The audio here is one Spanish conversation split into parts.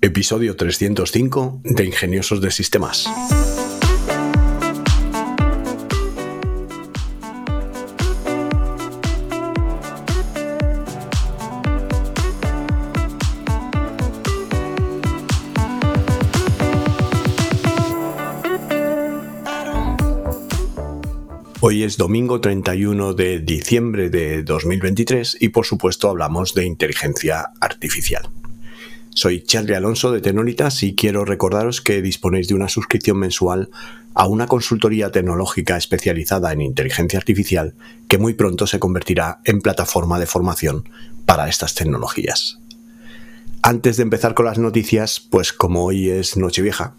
Episodio 305 de Ingeniosos de Sistemas. Hoy es domingo 31 de diciembre de 2023 y por supuesto hablamos de inteligencia artificial. Soy Charlie Alonso de Tenolitas y quiero recordaros que disponéis de una suscripción mensual a una consultoría tecnológica especializada en inteligencia artificial que muy pronto se convertirá en plataforma de formación para estas tecnologías. Antes de empezar con las noticias, pues como hoy es Nochevieja,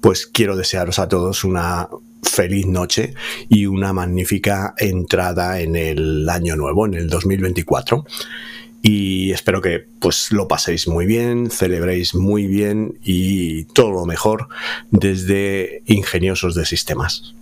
pues quiero desearos a todos una feliz noche y una magnífica entrada en el año nuevo, en el 2024 y espero que pues lo paséis muy bien, celebréis muy bien y todo lo mejor desde ingeniosos de sistemas.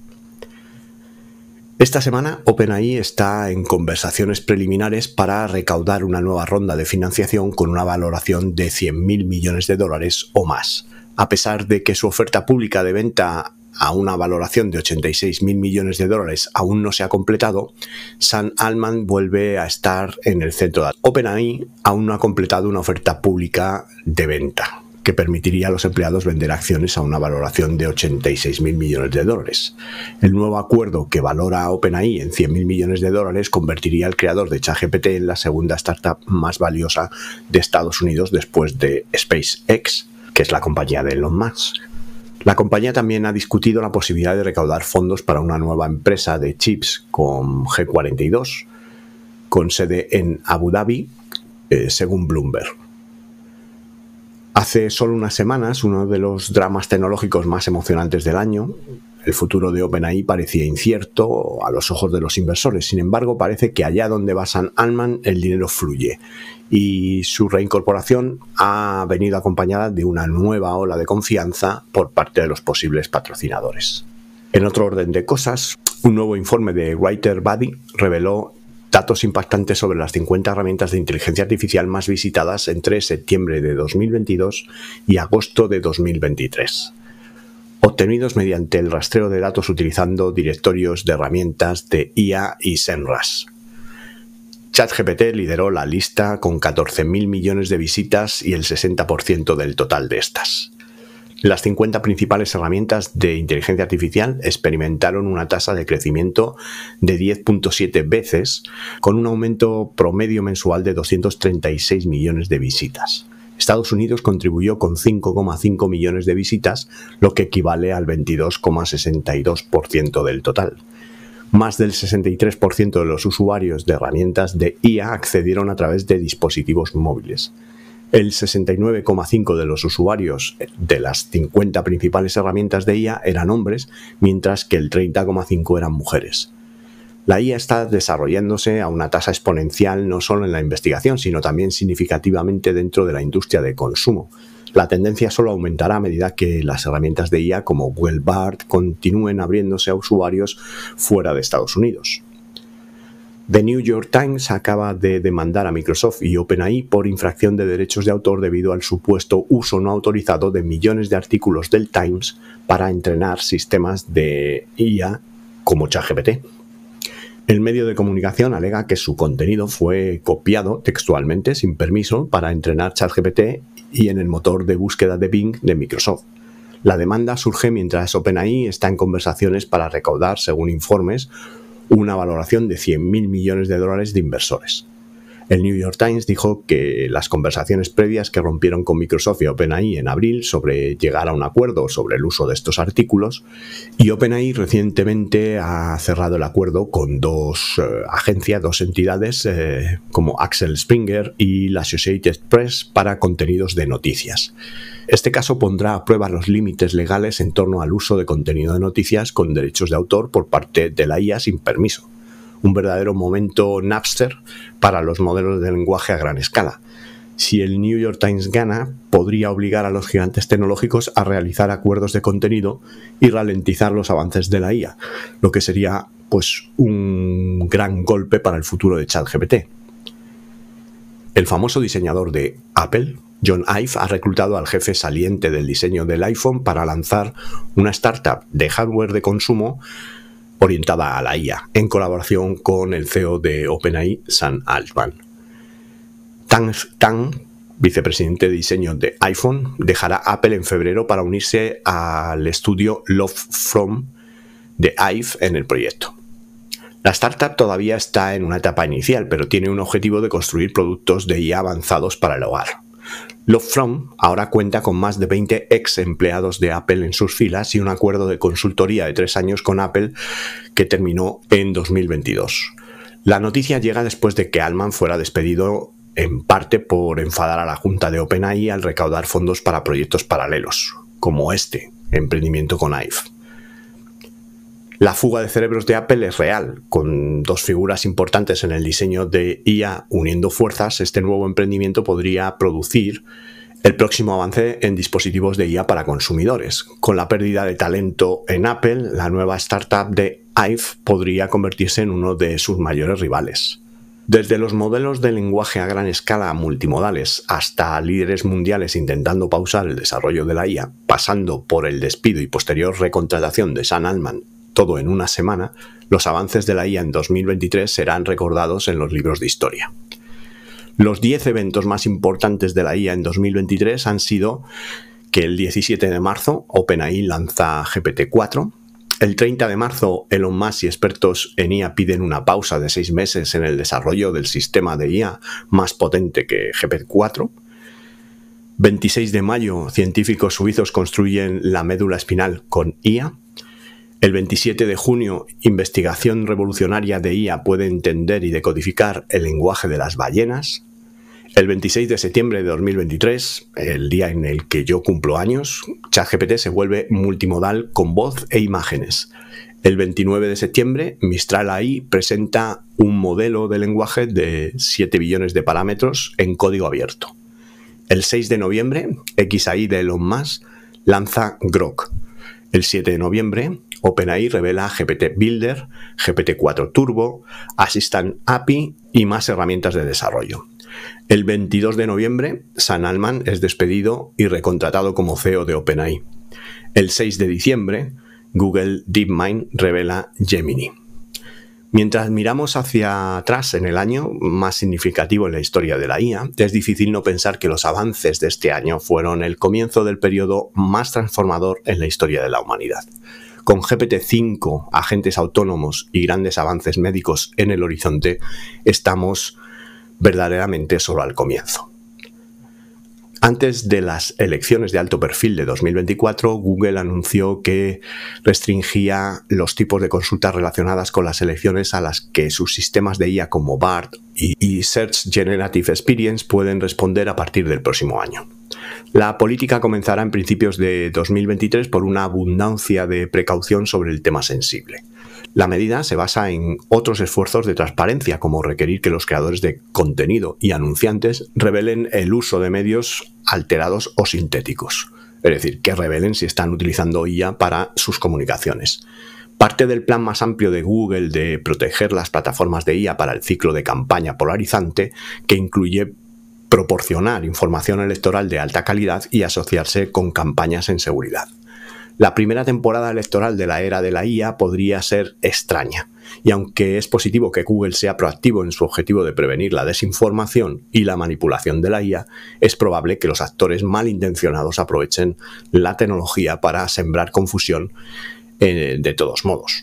Esta semana OpenAI está en conversaciones preliminares para recaudar una nueva ronda de financiación con una valoración de 100.000 millones de dólares o más. A pesar de que su oferta pública de venta a una valoración de 86 mil millones de dólares aún no se ha completado, San Alman vuelve a estar en el centro de OpenAI aún no ha completado una oferta pública de venta que permitiría a los empleados vender acciones a una valoración de 86 mil millones de dólares. El nuevo acuerdo que valora a OpenAI en 100 mil millones de dólares convertiría al creador de ChatGPT en la segunda startup más valiosa de Estados Unidos después de SpaceX, que es la compañía de Elon Musk. La compañía también ha discutido la posibilidad de recaudar fondos para una nueva empresa de chips con G42, con sede en Abu Dhabi, eh, según Bloomberg. Hace solo unas semanas, uno de los dramas tecnológicos más emocionantes del año, el futuro de OpenAI parecía incierto a los ojos de los inversores. Sin embargo, parece que allá donde va San Alman el dinero fluye y su reincorporación ha venido acompañada de una nueva ola de confianza por parte de los posibles patrocinadores. En otro orden de cosas, un nuevo informe de Writer Buddy reveló datos impactantes sobre las 50 herramientas de inteligencia artificial más visitadas entre septiembre de 2022 y agosto de 2023 obtenidos mediante el rastreo de datos utilizando directorios de herramientas de IA y SEMrush. ChatGPT lideró la lista con 14.000 millones de visitas y el 60% del total de estas. Las 50 principales herramientas de inteligencia artificial experimentaron una tasa de crecimiento de 10.7 veces, con un aumento promedio mensual de 236 millones de visitas. Estados Unidos contribuyó con 5,5 millones de visitas, lo que equivale al 22,62% del total. Más del 63% de los usuarios de herramientas de IA accedieron a través de dispositivos móviles. El 69,5% de los usuarios de las 50 principales herramientas de IA eran hombres, mientras que el 30,5% eran mujeres. La IA está desarrollándose a una tasa exponencial no solo en la investigación, sino también significativamente dentro de la industria de consumo. La tendencia solo aumentará a medida que las herramientas de IA como Bard continúen abriéndose a usuarios fuera de Estados Unidos. The New York Times acaba de demandar a Microsoft y OpenAI por infracción de derechos de autor debido al supuesto uso no autorizado de millones de artículos del Times para entrenar sistemas de IA como ChatGPT. El medio de comunicación alega que su contenido fue copiado textualmente sin permiso para entrenar ChatGPT y en el motor de búsqueda de Bing de Microsoft. La demanda surge mientras OpenAI está en conversaciones para recaudar, según informes, una valoración de 100.000 millones de dólares de inversores. El New York Times dijo que las conversaciones previas que rompieron con Microsoft y OpenAI en abril sobre llegar a un acuerdo sobre el uso de estos artículos y OpenAI recientemente ha cerrado el acuerdo con dos eh, agencias, dos entidades eh, como Axel Springer y la Associated Press para contenidos de noticias. Este caso pondrá a prueba los límites legales en torno al uso de contenido de noticias con derechos de autor por parte de la IA sin permiso un verdadero momento Napster para los modelos de lenguaje a gran escala. Si el New York Times gana, podría obligar a los gigantes tecnológicos a realizar acuerdos de contenido y ralentizar los avances de la IA, lo que sería pues un gran golpe para el futuro de ChatGPT. El famoso diseñador de Apple, John Ive, ha reclutado al jefe saliente del diseño del iPhone para lanzar una startup de hardware de consumo orientada a la IA, en colaboración con el CEO de OpenAI, Sam Altman. Tang Tang, vicepresidente de diseño de iPhone, dejará Apple en febrero para unirse al estudio Love From de Ive en el proyecto. La startup todavía está en una etapa inicial, pero tiene un objetivo de construir productos de IA avanzados para el hogar. Love From ahora cuenta con más de 20 ex empleados de Apple en sus filas y un acuerdo de consultoría de tres años con Apple que terminó en 2022. La noticia llega después de que Alman fuera despedido en parte por enfadar a la junta de OpenAI al recaudar fondos para proyectos paralelos, como este, emprendimiento con IVE. La fuga de cerebros de Apple es real, con dos figuras importantes en el diseño de IA uniendo fuerzas, este nuevo emprendimiento podría producir el próximo avance en dispositivos de IA para consumidores. Con la pérdida de talento en Apple, la nueva startup de IVE podría convertirse en uno de sus mayores rivales. Desde los modelos de lenguaje a gran escala multimodales hasta líderes mundiales intentando pausar el desarrollo de la IA, pasando por el despido y posterior recontratación de Sam Altman todo en una semana, los avances de la IA en 2023 serán recordados en los libros de historia. Los 10 eventos más importantes de la IA en 2023 han sido que el 17 de marzo OpenAI lanza GPT-4, el 30 de marzo Elon Musk y expertos en IA piden una pausa de seis meses en el desarrollo del sistema de IA más potente que GPT-4, 26 de mayo científicos suizos construyen la médula espinal con IA, el 27 de junio, investigación revolucionaria de IA puede entender y decodificar el lenguaje de las ballenas. El 26 de septiembre de 2023, el día en el que yo cumplo años, ChatGPT se vuelve multimodal con voz e imágenes. El 29 de septiembre, Mistral AI presenta un modelo de lenguaje de 7 billones de parámetros en código abierto. El 6 de noviembre, XAI de Elon Musk lanza Grok. El 7 de noviembre, OpenAI revela GPT Builder, GPT-4 Turbo, Assistant API y más herramientas de desarrollo. El 22 de noviembre, San Alman es despedido y recontratado como CEO de OpenAI. El 6 de diciembre, Google DeepMind revela Gemini. Mientras miramos hacia atrás en el año más significativo en la historia de la IA, es difícil no pensar que los avances de este año fueron el comienzo del periodo más transformador en la historia de la humanidad. Con GPT-5, agentes autónomos y grandes avances médicos en el horizonte, estamos verdaderamente solo al comienzo. Antes de las elecciones de alto perfil de 2024, Google anunció que restringía los tipos de consultas relacionadas con las elecciones a las que sus sistemas de IA como BART y Search Generative Experience pueden responder a partir del próximo año. La política comenzará en principios de 2023 por una abundancia de precaución sobre el tema sensible. La medida se basa en otros esfuerzos de transparencia, como requerir que los creadores de contenido y anunciantes revelen el uso de medios alterados o sintéticos, es decir, que revelen si están utilizando IA para sus comunicaciones. Parte del plan más amplio de Google de proteger las plataformas de IA para el ciclo de campaña polarizante, que incluye proporcionar información electoral de alta calidad y asociarse con campañas en seguridad. La primera temporada electoral de la era de la IA podría ser extraña, y aunque es positivo que Google sea proactivo en su objetivo de prevenir la desinformación y la manipulación de la IA, es probable que los actores malintencionados aprovechen la tecnología para sembrar confusión eh, de todos modos.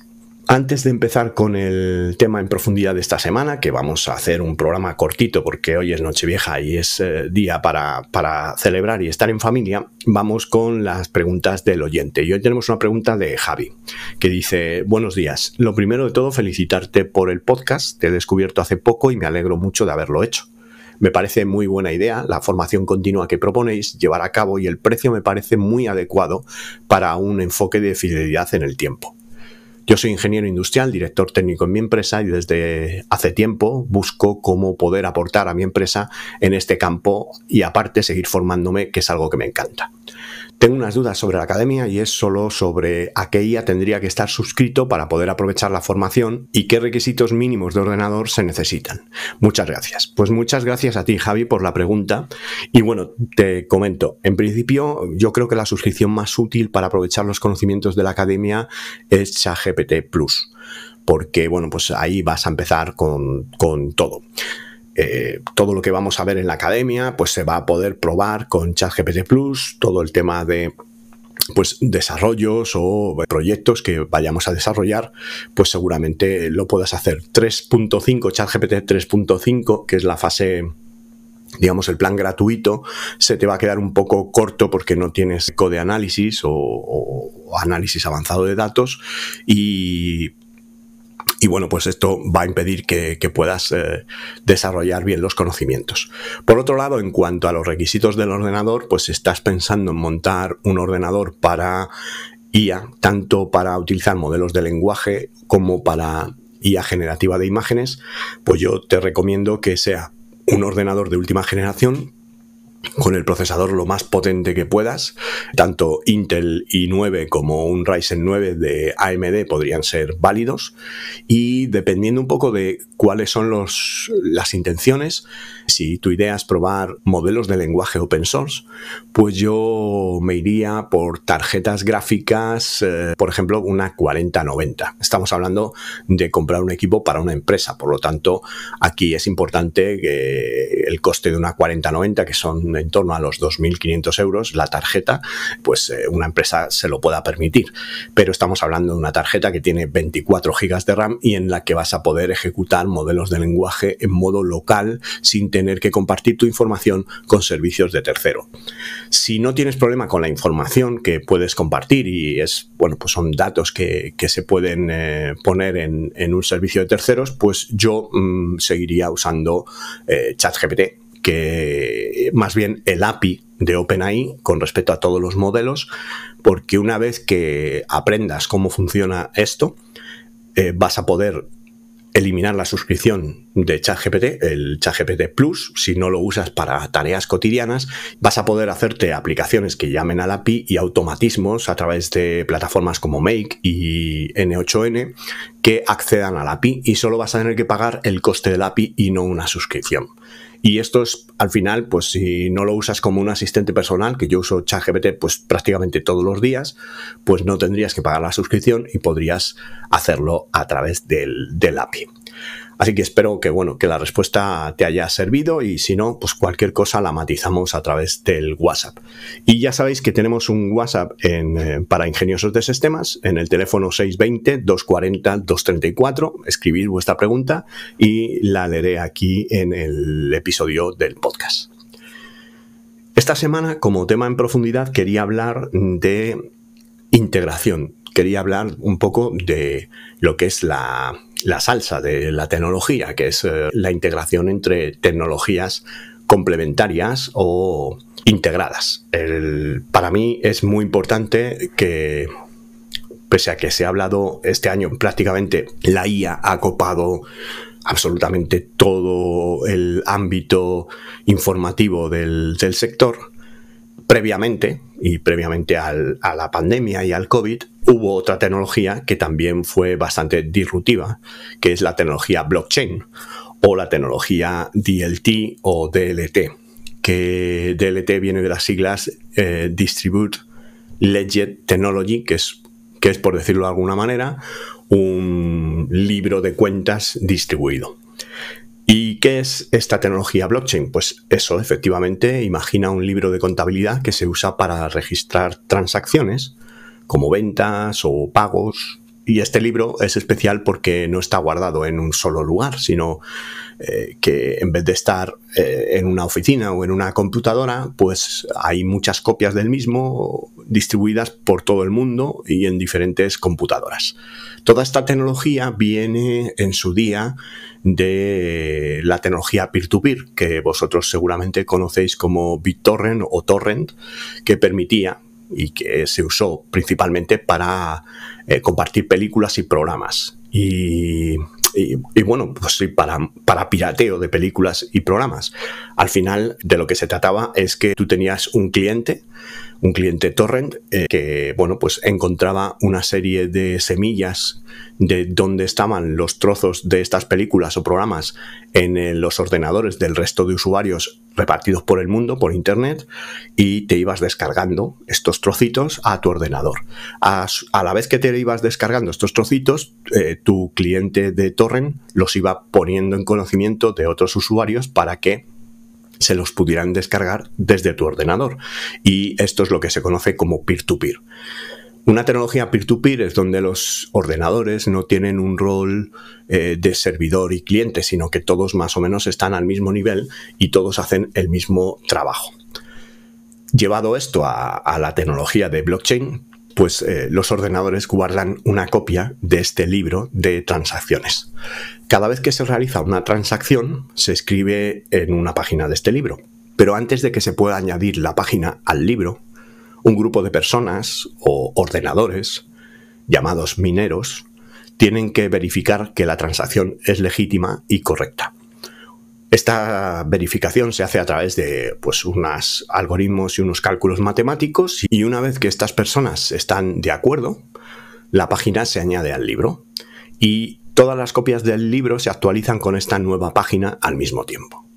Antes de empezar con el tema en profundidad de esta semana, que vamos a hacer un programa cortito porque hoy es Nochevieja y es eh, día para, para, celebrar y estar en familia, vamos con las preguntas del oyente. Y hoy tenemos una pregunta de Javi, que dice, buenos días. Lo primero de todo, felicitarte por el podcast. Te he descubierto hace poco y me alegro mucho de haberlo hecho. Me parece muy buena idea la formación continua que proponéis llevar a cabo y el precio me parece muy adecuado para un enfoque de fidelidad en el tiempo. Yo soy ingeniero industrial, director técnico en mi empresa y desde hace tiempo busco cómo poder aportar a mi empresa en este campo y aparte seguir formándome, que es algo que me encanta. Tengo unas dudas sobre la academia y es solo sobre a qué IA tendría que estar suscrito para poder aprovechar la formación y qué requisitos mínimos de ordenador se necesitan. Muchas gracias. Pues muchas gracias a ti, Javi, por la pregunta. Y bueno, te comento. En principio, yo creo que la suscripción más útil para aprovechar los conocimientos de la academia es ChatGPT Plus. Porque, bueno, pues ahí vas a empezar con, con todo. Eh, todo lo que vamos a ver en la academia, pues se va a poder probar con ChatGPT Plus, todo el tema de pues desarrollos o proyectos que vayamos a desarrollar, pues seguramente lo puedas hacer. 3.5, ChatGPT 3.5, que es la fase digamos, el plan gratuito se te va a quedar un poco corto porque no tienes code análisis o, o análisis avanzado de datos y y bueno, pues esto va a impedir que, puedas eh, desarrollar bien los conocimientos. Por otro lado, en cuanto a los requisitos del ordenador, pues estás pensando en montar un ordenador para IA, tanto para utilizar modelos de lenguaje como para IA generativa de imágenes, pues yo te recomiendo que sea un ordenador de última generación con el procesador lo más potente que puedas. Tanto Intel i9 como un Ryzen 9 de AMD podrían ser válidos. Y dependiendo un poco de cuáles son los, las intenciones, si tu idea es probar modelos de lenguaje open source, pues yo me iría por tarjetas gráficas, eh, por ejemplo, una 4090. Estamos hablando de comprar un equipo para una empresa, por lo tanto, aquí es importante que el coste de una 4090, que son en torno a los 2.500 euros, la tarjeta, pues eh, una empresa se lo pueda permitir. Pero estamos hablando de una tarjeta que tiene 24 GB de RAM y en la que vas a poder ejecutar modelos de lenguaje en modo local sin tener que compartir tu información con servicios de tercero. Si no tienes problema con la información que puedes compartir y es, bueno, pues son datos que, se pueden eh, poner en, un servicio de terceros, pues yo mm, seguiría usando eh, ChatGPT que más bien el API de OpenAI con respecto a todos los modelos, porque una vez que aprendas cómo funciona esto, eh, vas a poder eliminar la suscripción de ChatGPT, el ChatGPT Plus, si no lo usas para tareas cotidianas, vas a poder hacerte aplicaciones que llamen al API y automatismos a través de plataformas como Make y N8N que accedan al API y solo vas a tener que pagar el coste del API y no una suscripción. Y esto es, al final, pues si no lo usas como un asistente personal, que yo uso ChatGPT pues prácticamente todos los días, pues no tendrías que pagar la suscripción y podrías hacerlo a través del, del API. Así que espero que, bueno, que la respuesta te haya servido y si no, pues cualquier cosa la matizamos a través del WhatsApp. Y ya sabéis que tenemos un WhatsApp eh, para ingeniosos de sistemas en el teléfono 620-240-234. Escribid vuestra pregunta y la leeré aquí en el episodio del podcast. Esta semana, como tema en profundidad, quería hablar de integración. Quería hablar un poco de lo que es la, salsa de la tecnología, que es eh, la integración entre tecnologías complementarias o integradas. para mí es muy importante que, pese a que se ha hablado este año prácticamente, la IA ha copado absolutamente todo el ámbito informativo del sector, previamente, y previamente a la pandemia y al COVID, hubo otra tecnología que también fue bastante disruptiva, que es la tecnología blockchain o la tecnología DLT o DLT, que DLT viene de las siglas eh, Distribute Ledger Technology, que es, que es, por decirlo de alguna manera, un libro de cuentas distribuido. ¿Y qué es esta tecnología blockchain? Pues eso, efectivamente, imagina un libro de contabilidad que se usa para registrar transacciones, como ventas o pagos. Y este libro es especial porque no está guardado en un solo lugar, sino eh, que en vez de estar eh, en una oficina o en una computadora, pues hay muchas copias del mismo distribuidas por todo el mundo y en diferentes computadoras. Toda esta tecnología viene en su día de la tecnología peer-to-peer, que vosotros seguramente conocéis como BitTorrent o Torrent, que permitía y que se usó principalmente para eh, compartir películas y programas. Y, bueno, pues sí, para, para pirateo de películas y programas. Al final de lo que se trataba es que tú tenías un cliente, un cliente torrent eh, que, bueno, pues encontraba una serie de semillas de dónde estaban los trozos de estas películas o programas en eh, los ordenadores del resto de usuarios repartidos por el mundo, por internet, y te ibas descargando estos trocitos a tu ordenador. A, la vez que te ibas descargando estos trocitos, eh, tu cliente de torrent los iba poniendo en conocimiento de otros usuarios para que se los pudieran descargar desde tu ordenador. Y esto es lo que se conoce como peer-to-peer. Una tecnología peer-to-peer es donde los ordenadores no tienen un rol eh, de servidor y cliente, sino que todos más o menos están al mismo nivel y todos hacen el mismo trabajo. Llevado esto a la tecnología de blockchain, pues eh, los ordenadores guardan una copia de este libro de transacciones. Cada vez que se realiza una transacción, se escribe en una página de este libro. Pero antes de que se pueda añadir la página al libro, un grupo de personas o ordenadores, llamados mineros, tienen que verificar que la transacción es legítima y correcta. Esta verificación se hace a través de pues, unos algoritmos y unos cálculos matemáticos y una vez que estas personas están de acuerdo, la página se añade al libro y todas las copias del libro se actualizan con esta nueva página al mismo tiempo.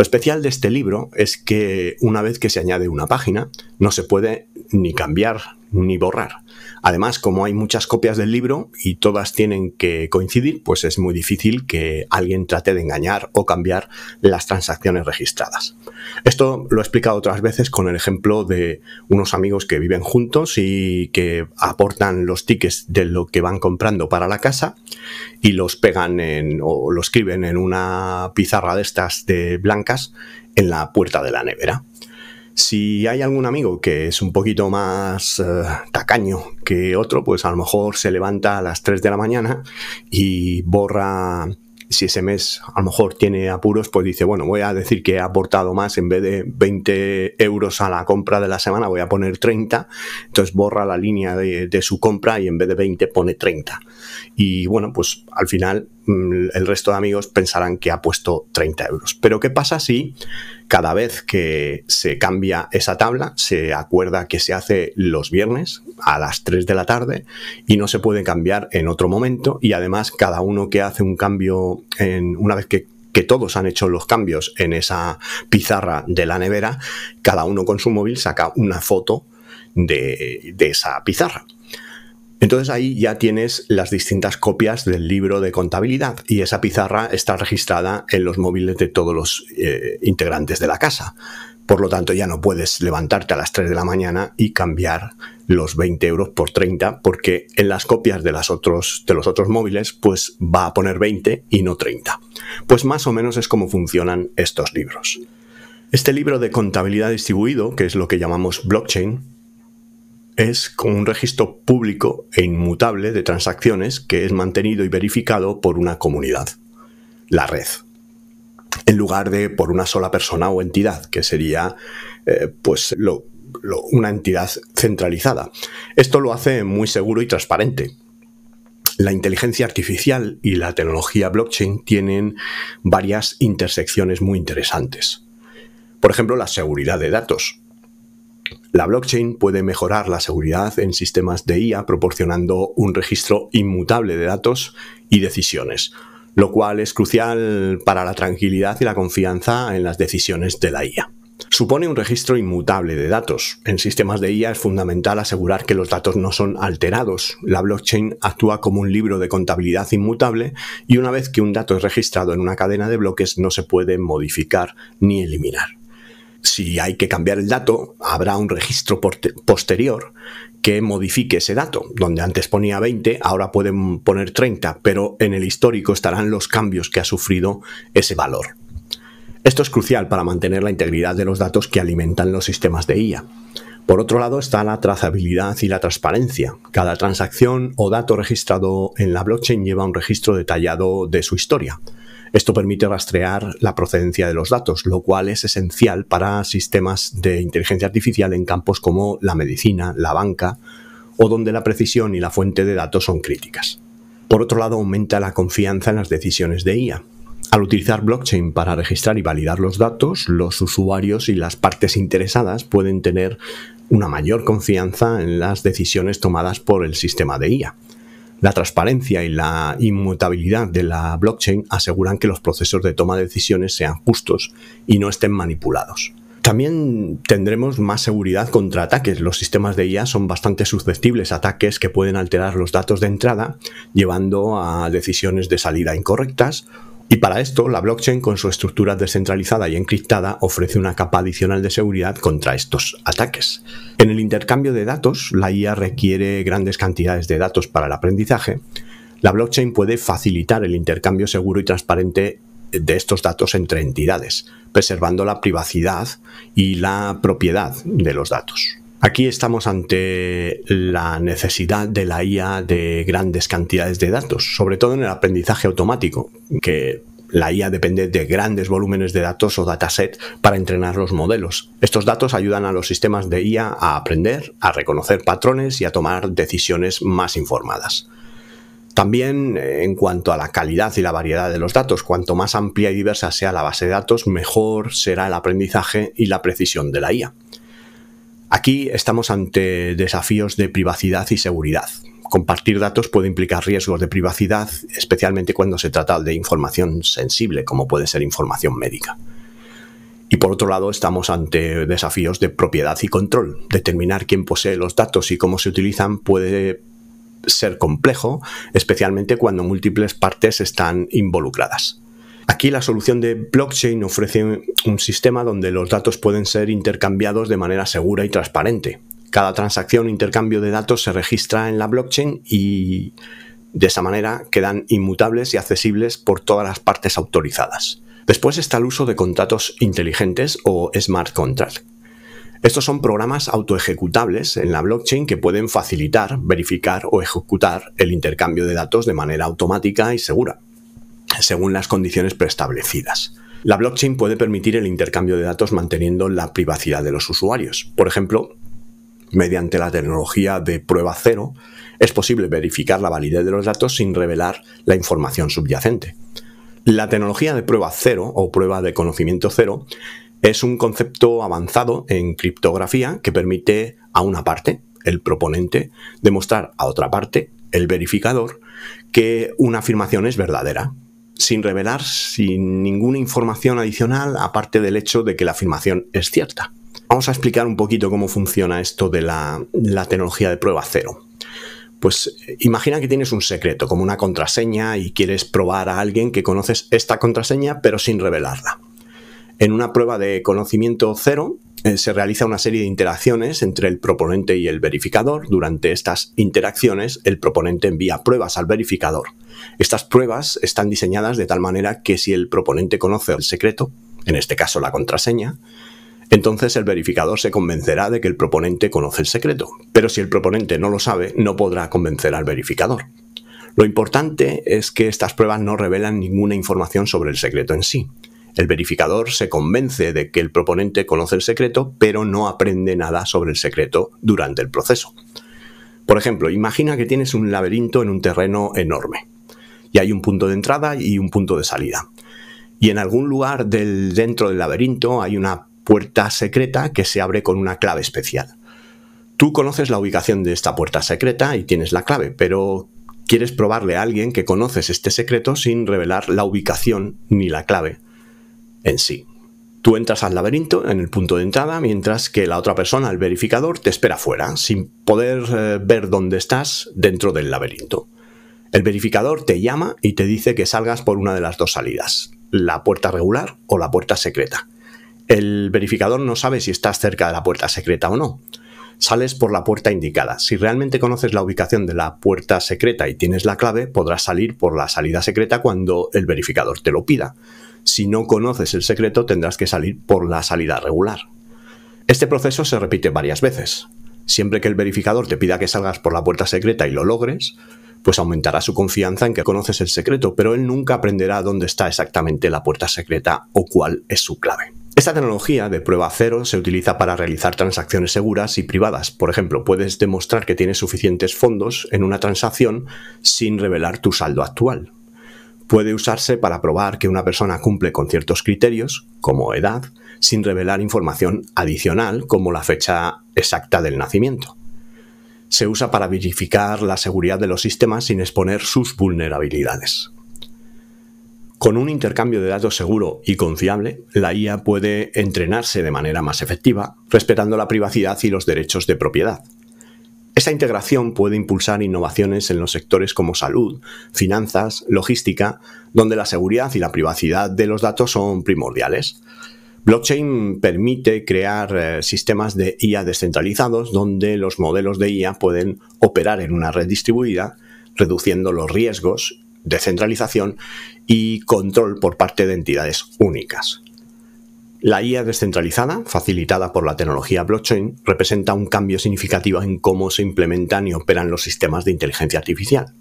Lo especial de este libro es que una vez que se añade una página no se puede ni cambiar ni borrar. Además, como hay muchas copias del libro y todas tienen que coincidir, pues es muy difícil que alguien trate de engañar o cambiar las transacciones registradas. Esto lo he explicado otras veces con el ejemplo de unos amigos que viven juntos y que aportan los tickets de lo que van comprando para la casa y los pegan en, o lo escriben en una pizarra de estas de blancas en la puerta de la nevera. Si hay algún amigo que es un poquito más eh, tacaño que otro, pues a lo mejor se levanta a las 3 de la mañana y borra si ese mes a lo mejor tiene apuros, pues dice, bueno, voy a decir que he aportado más, en vez de 20 euros a la compra de la semana, voy a poner 30, entonces borra la línea de, su compra y en vez de 20 pone 30. Y bueno, pues al final el resto de amigos pensarán que ha puesto 30 euros. Pero ¿qué pasa si cada vez que se cambia esa tabla, se acuerda que se hace los viernes a las 3 de la tarde y no se puede cambiar en otro momento y además cada uno que hace un cambio en una vez que todos han hecho los cambios en esa pizarra de la nevera, cada uno con su móvil saca una foto de esa pizarra. Entonces ahí ya tienes las distintas copias del libro de contabilidad y esa pizarra está registrada en los móviles de todos los eh, integrantes de la casa. Por lo tanto, ya no puedes levantarte a las 3 de la mañana y cambiar los 20 euros por 30, porque en las copias de, de los otros móviles, pues va a poner 20 y no 30. Pues más o menos es como funcionan estos libros. Este libro de contabilidad distribuido, que es lo que llamamos blockchain, es como un registro público e inmutable de transacciones que es mantenido y verificado por una comunidad, la red, en lugar de por una sola persona o entidad, que sería eh, pues una entidad centralizada. Esto lo hace muy seguro y transparente. La inteligencia artificial y la tecnología blockchain tienen varias intersecciones muy interesantes. Por ejemplo, la seguridad de datos. La blockchain puede mejorar la seguridad en sistemas de IA proporcionando un registro inmutable de datos y decisiones, lo cual es crucial para la tranquilidad y la confianza en las decisiones de la IA. Supone un registro inmutable de datos. En sistemas de IA es fundamental asegurar que los datos no son alterados. La blockchain actúa como un libro de contabilidad inmutable y una vez que un dato es registrado en una cadena de bloques no se puede modificar ni eliminar si hay que cambiar el dato, habrá un registro posterior que modifique ese dato. Donde antes ponía 20, ahora pueden poner 30, pero en el histórico estarán los cambios que ha sufrido ese valor. Esto es crucial para mantener la integridad de los datos que alimentan los sistemas de IA. Por otro lado está la trazabilidad y la transparencia. Cada transacción o dato registrado en la blockchain lleva un registro detallado de su historia. Esto permite rastrear la procedencia de los datos, lo cual es esencial para sistemas de inteligencia artificial en campos como la medicina, la banca o donde la precisión y la fuente de datos son críticas. Por otro lado, aumenta la confianza en las decisiones de IA. Al utilizar blockchain para registrar y validar los datos, los usuarios y las partes interesadas pueden tener una mayor confianza en las decisiones tomadas por el sistema de IA. La transparencia y la inmutabilidad de la blockchain aseguran que los procesos de toma de decisiones sean justos y no estén manipulados. También tendremos más seguridad contra ataques. Los sistemas de IA son bastante susceptibles a ataques que pueden alterar los datos de entrada, llevando a decisiones de salida incorrectas y para esto, la blockchain, con su estructura descentralizada y encriptada, ofrece una capa adicional de seguridad contra estos ataques. En el intercambio de datos, la IA requiere grandes cantidades de datos para el aprendizaje. La blockchain puede facilitar el intercambio seguro y transparente de estos datos entre entidades, preservando la privacidad y la propiedad de los datos. Aquí estamos ante la necesidad de la IA de grandes cantidades de datos, sobre todo en el aprendizaje automático, que la IA depende de grandes volúmenes de datos o dataset para entrenar los modelos. Estos datos ayudan a los sistemas de IA a aprender, a reconocer patrones y a tomar decisiones más informadas. También eh, en cuanto a la calidad y la variedad de los datos, cuanto más amplia y diversa sea la base de datos, mejor será el aprendizaje y la precisión de la IA. Aquí estamos ante desafíos de privacidad y seguridad. Compartir datos puede implicar riesgos de privacidad, especialmente cuando se trata de información sensible, como puede ser información médica. Y por otro lado, estamos ante desafíos de propiedad y control. Determinar quién posee los datos y cómo se utilizan puede ser complejo, especialmente cuando múltiples partes están involucradas. Aquí la solución de blockchain ofrece un sistema donde los datos pueden ser intercambiados de manera segura y transparente. Cada transacción o intercambio de datos se registra en la blockchain y de esa manera quedan inmutables y accesibles por todas las partes autorizadas. Después está el uso de contratos inteligentes o smart contracts. Estos son programas autoejecutables en la blockchain que pueden facilitar, verificar o ejecutar el intercambio de datos de manera automática y segura según las condiciones preestablecidas. La blockchain puede permitir el intercambio de datos manteniendo la privacidad de los usuarios. Por ejemplo, mediante la tecnología de prueba cero, es posible verificar la validez de los datos sin revelar la información subyacente. La tecnología de prueba cero o prueba de conocimiento cero es un concepto avanzado en criptografía que permite a una parte, el proponente, demostrar a otra parte, el verificador, que una afirmación es verdadera, sin revelar, sin ninguna información adicional, aparte del hecho de que la afirmación es cierta. Vamos a explicar un poquito cómo funciona esto de la, tecnología de prueba cero. Pues imagina que tienes un secreto, como una contraseña, y quieres probar a alguien que conoces esta contraseña, pero sin revelarla. En una prueba de conocimiento cero, eh, se realiza una serie de interacciones entre el proponente y el verificador. Durante estas interacciones, el proponente envía pruebas al verificador. Estas pruebas están diseñadas de tal manera que si el proponente conoce el secreto, en este caso la contraseña, entonces el verificador se convencerá de que el proponente conoce el secreto. Pero si el proponente no lo sabe, no podrá convencer al verificador. Lo importante es que estas pruebas no revelan ninguna información sobre el secreto en sí. El verificador se convence de que el proponente conoce el secreto, pero no aprende nada sobre el secreto durante el proceso. Por ejemplo, imagina que tienes un laberinto en un terreno enorme y hay un punto de entrada y un punto de salida. Y en algún lugar del, dentro del laberinto hay una puerta secreta que se abre con una clave especial. Tú conoces la ubicación de esta puerta secreta y tienes la clave, pero quieres probarle a alguien que conoces este secreto sin revelar la ubicación ni la clave en sí. Tú entras al laberinto en el punto de entrada, mientras que la otra persona, el verificador, te espera fuera, sin poder eh, ver dónde estás dentro del laberinto. El verificador te llama y te dice que salgas por una de las dos salidas, la puerta regular o la puerta secreta. El verificador no sabe si estás cerca de la puerta secreta o no. Sales por la puerta indicada. Si realmente conoces la ubicación de la puerta secreta y tienes la clave, podrás salir por la salida secreta cuando el verificador te lo pida. Si no conoces el secreto, tendrás que salir por la salida regular. Este proceso se repite varias veces. Siempre que el verificador te pida que salgas por la puerta secreta y lo logres, pues aumentará su confianza en que conoces el secreto, pero él nunca aprenderá dónde está exactamente la puerta secreta o cuál es su clave. Esta tecnología de prueba cero se utiliza para realizar transacciones seguras y privadas. Por ejemplo, puedes demostrar que tienes suficientes fondos en una transacción sin revelar tu saldo actual puede usarse para probar que una persona cumple con ciertos criterios, como edad, sin revelar información adicional como la fecha exacta del nacimiento. Se usa para verificar la seguridad de los sistemas sin exponer sus vulnerabilidades. Con un intercambio de datos seguro y confiable, la IA puede entrenarse de manera más efectiva, respetando la privacidad y los derechos de propiedad. Esta integración puede impulsar innovaciones en los sectores como salud, finanzas, logística, donde la seguridad y la privacidad de los datos son primordiales. Blockchain permite crear eh, sistemas de IA descentralizados donde los modelos de IA pueden operar en una red distribuida, reduciendo los riesgos de centralización y control por parte de entidades únicas. La IA descentralizada, facilitada por la tecnología blockchain, representa un cambio significativo en cómo se implementan y operan los sistemas de inteligencia artificial.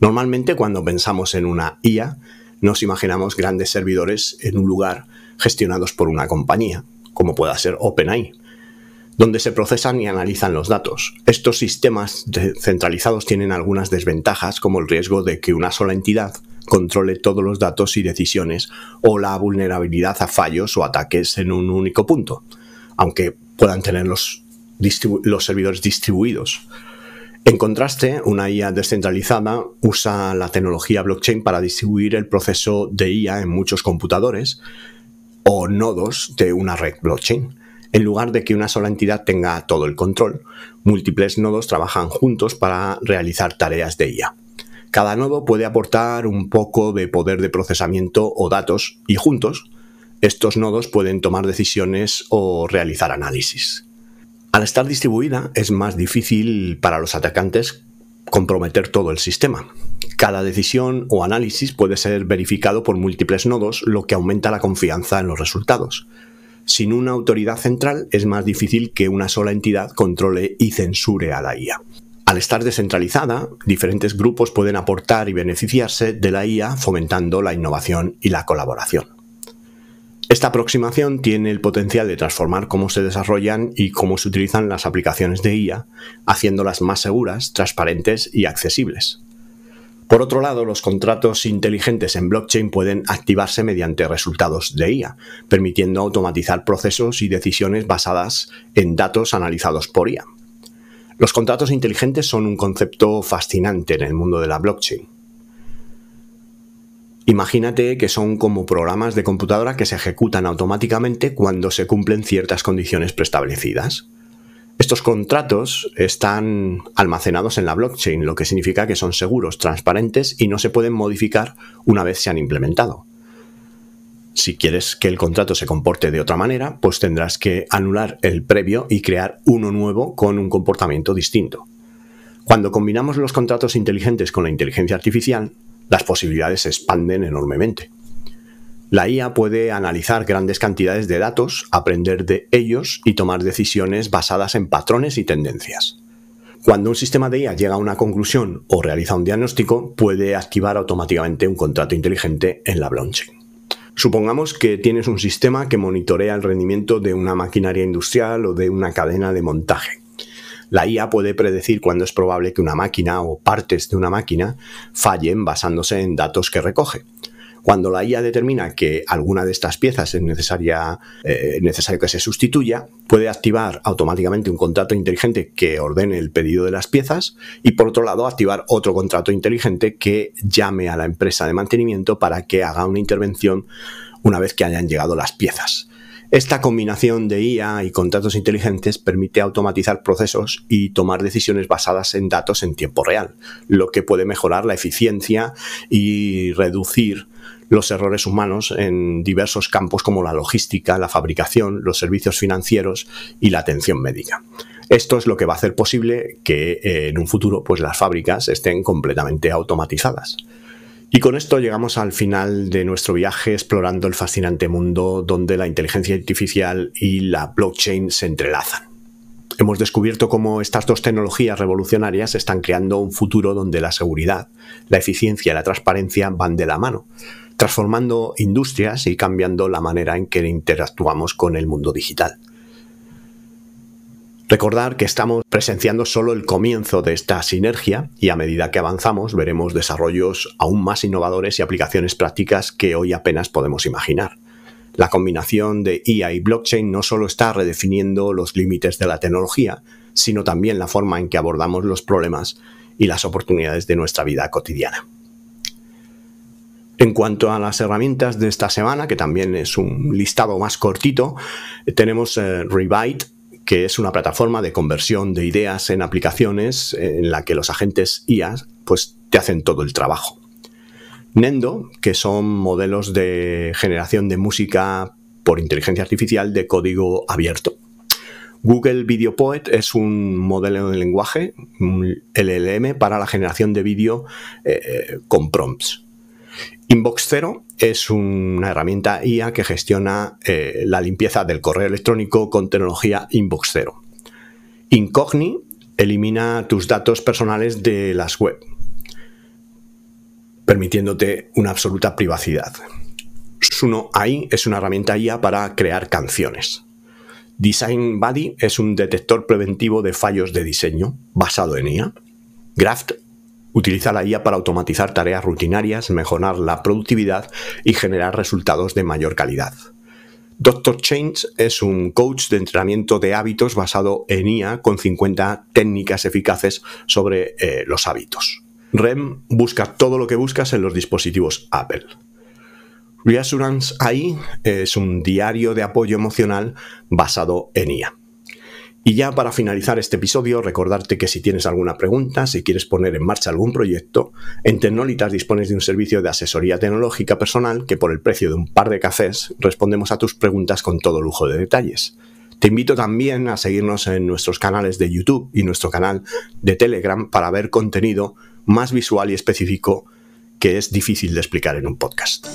Normalmente cuando pensamos en una IA, nos imaginamos grandes servidores en un lugar gestionados por una compañía, como pueda ser OpenAI, donde se procesan y analizan los datos. Estos sistemas centralizados tienen algunas desventajas, como el riesgo de que una sola entidad controle todos los datos y decisiones o la vulnerabilidad a fallos o ataques en un único punto, aunque puedan tener los, los servidores distribuidos. En contraste, una IA descentralizada usa la tecnología blockchain para distribuir el proceso de IA en muchos computadores o nodos de una red blockchain. En lugar de que una sola entidad tenga todo el control, múltiples nodos trabajan juntos para realizar tareas de IA. Cada nodo puede aportar un poco de poder de procesamiento o datos y juntos estos nodos pueden tomar decisiones o realizar análisis. Al estar distribuida es más difícil para los atacantes comprometer todo el sistema. Cada decisión o análisis puede ser verificado por múltiples nodos, lo que aumenta la confianza en los resultados. Sin una autoridad central es más difícil que una sola entidad controle y censure a la IA. Al estar descentralizada, diferentes grupos pueden aportar y beneficiarse de la IA fomentando la innovación y la colaboración. Esta aproximación tiene el potencial de transformar cómo se desarrollan y cómo se utilizan las aplicaciones de IA, haciéndolas más seguras, transparentes y accesibles. Por otro lado, los contratos inteligentes en blockchain pueden activarse mediante resultados de IA, permitiendo automatizar procesos y decisiones basadas en datos analizados por IA. Los contratos inteligentes son un concepto fascinante en el mundo de la blockchain. Imagínate que son como programas de computadora que se ejecutan automáticamente cuando se cumplen ciertas condiciones preestablecidas. Estos contratos están almacenados en la blockchain, lo que significa que son seguros, transparentes y no se pueden modificar una vez se han implementado. Si quieres que el contrato se comporte de otra manera, pues tendrás que anular el previo y crear uno nuevo con un comportamiento distinto. Cuando combinamos los contratos inteligentes con la inteligencia artificial, las posibilidades se expanden enormemente. La IA puede analizar grandes cantidades de datos, aprender de ellos y tomar decisiones basadas en patrones y tendencias. Cuando un sistema de IA llega a una conclusión o realiza un diagnóstico, puede activar automáticamente un contrato inteligente en la blockchain. Supongamos que tienes un sistema que monitorea el rendimiento de una maquinaria industrial o de una cadena de montaje. La IA puede predecir cuándo es probable que una máquina o partes de una máquina fallen basándose en datos que recoge. Cuando la IA determina que alguna de estas piezas es necesaria, eh, necesario que se sustituya, puede activar automáticamente un contrato inteligente que ordene el pedido de las piezas y por otro lado activar otro contrato inteligente que llame a la empresa de mantenimiento para que haga una intervención una vez que hayan llegado las piezas. Esta combinación de IA y contratos inteligentes permite automatizar procesos y tomar decisiones basadas en datos en tiempo real, lo que puede mejorar la eficiencia y reducir los errores humanos en diversos campos como la logística, la fabricación, los servicios financieros y la atención médica. Esto es lo que va a hacer posible que eh, en un futuro pues, las fábricas estén completamente automatizadas. Y con esto llegamos al final de nuestro viaje explorando el fascinante mundo donde la inteligencia artificial y la blockchain se entrelazan. Hemos descubierto cómo estas dos tecnologías revolucionarias están creando un futuro donde la seguridad, la eficiencia y la transparencia van de la mano, transformando industrias y cambiando la manera en que interactuamos con el mundo digital. Recordar que estamos presenciando solo el comienzo de esta sinergia y a medida que avanzamos veremos desarrollos aún más innovadores y aplicaciones prácticas que hoy apenas podemos imaginar. La combinación de IA y blockchain no solo está redefiniendo los límites de la tecnología, sino también la forma en que abordamos los problemas y las oportunidades de nuestra vida cotidiana. En cuanto a las herramientas de esta semana, que también es un listado más cortito, tenemos eh, Revite, que es una plataforma de conversión de ideas en aplicaciones en la que los agentes IA pues, te hacen todo el trabajo. Nendo, que son modelos de generación de música por inteligencia artificial de código abierto. Google Video Poet es un modelo de lenguaje, un LLM, para la generación de vídeo eh, eh, con prompts. Inbox Zero es una herramienta IA que gestiona eh, la limpieza del correo electrónico con tecnología Inbox Zero. Incogni elimina tus datos personales de las web, permitiéndote una absoluta privacidad. Suno AI es una herramienta IA para crear canciones. Design Buddy es un detector preventivo de fallos de diseño basado en IA. Graft Utiliza la IA para automatizar tareas rutinarias, mejorar la productividad y generar resultados de mayor calidad. Dr. Change es un coach de entrenamiento de hábitos basado en IA con 50 técnicas eficaces sobre eh, los hábitos. REM busca todo lo que buscas en los dispositivos Apple. Reassurance AI es un diario de apoyo emocional basado en IA. Y ya para finalizar este episodio, recordarte que si tienes alguna pregunta, si quieres poner en marcha algún proyecto, en Tecnolitas dispones de un servicio de asesoría tecnológica personal que por el precio de un par de cafés respondemos a tus preguntas con todo lujo de detalles. Te invito también a seguirnos en nuestros canales de YouTube y nuestro canal de Telegram para ver contenido más visual y específico que es difícil de explicar en un podcast.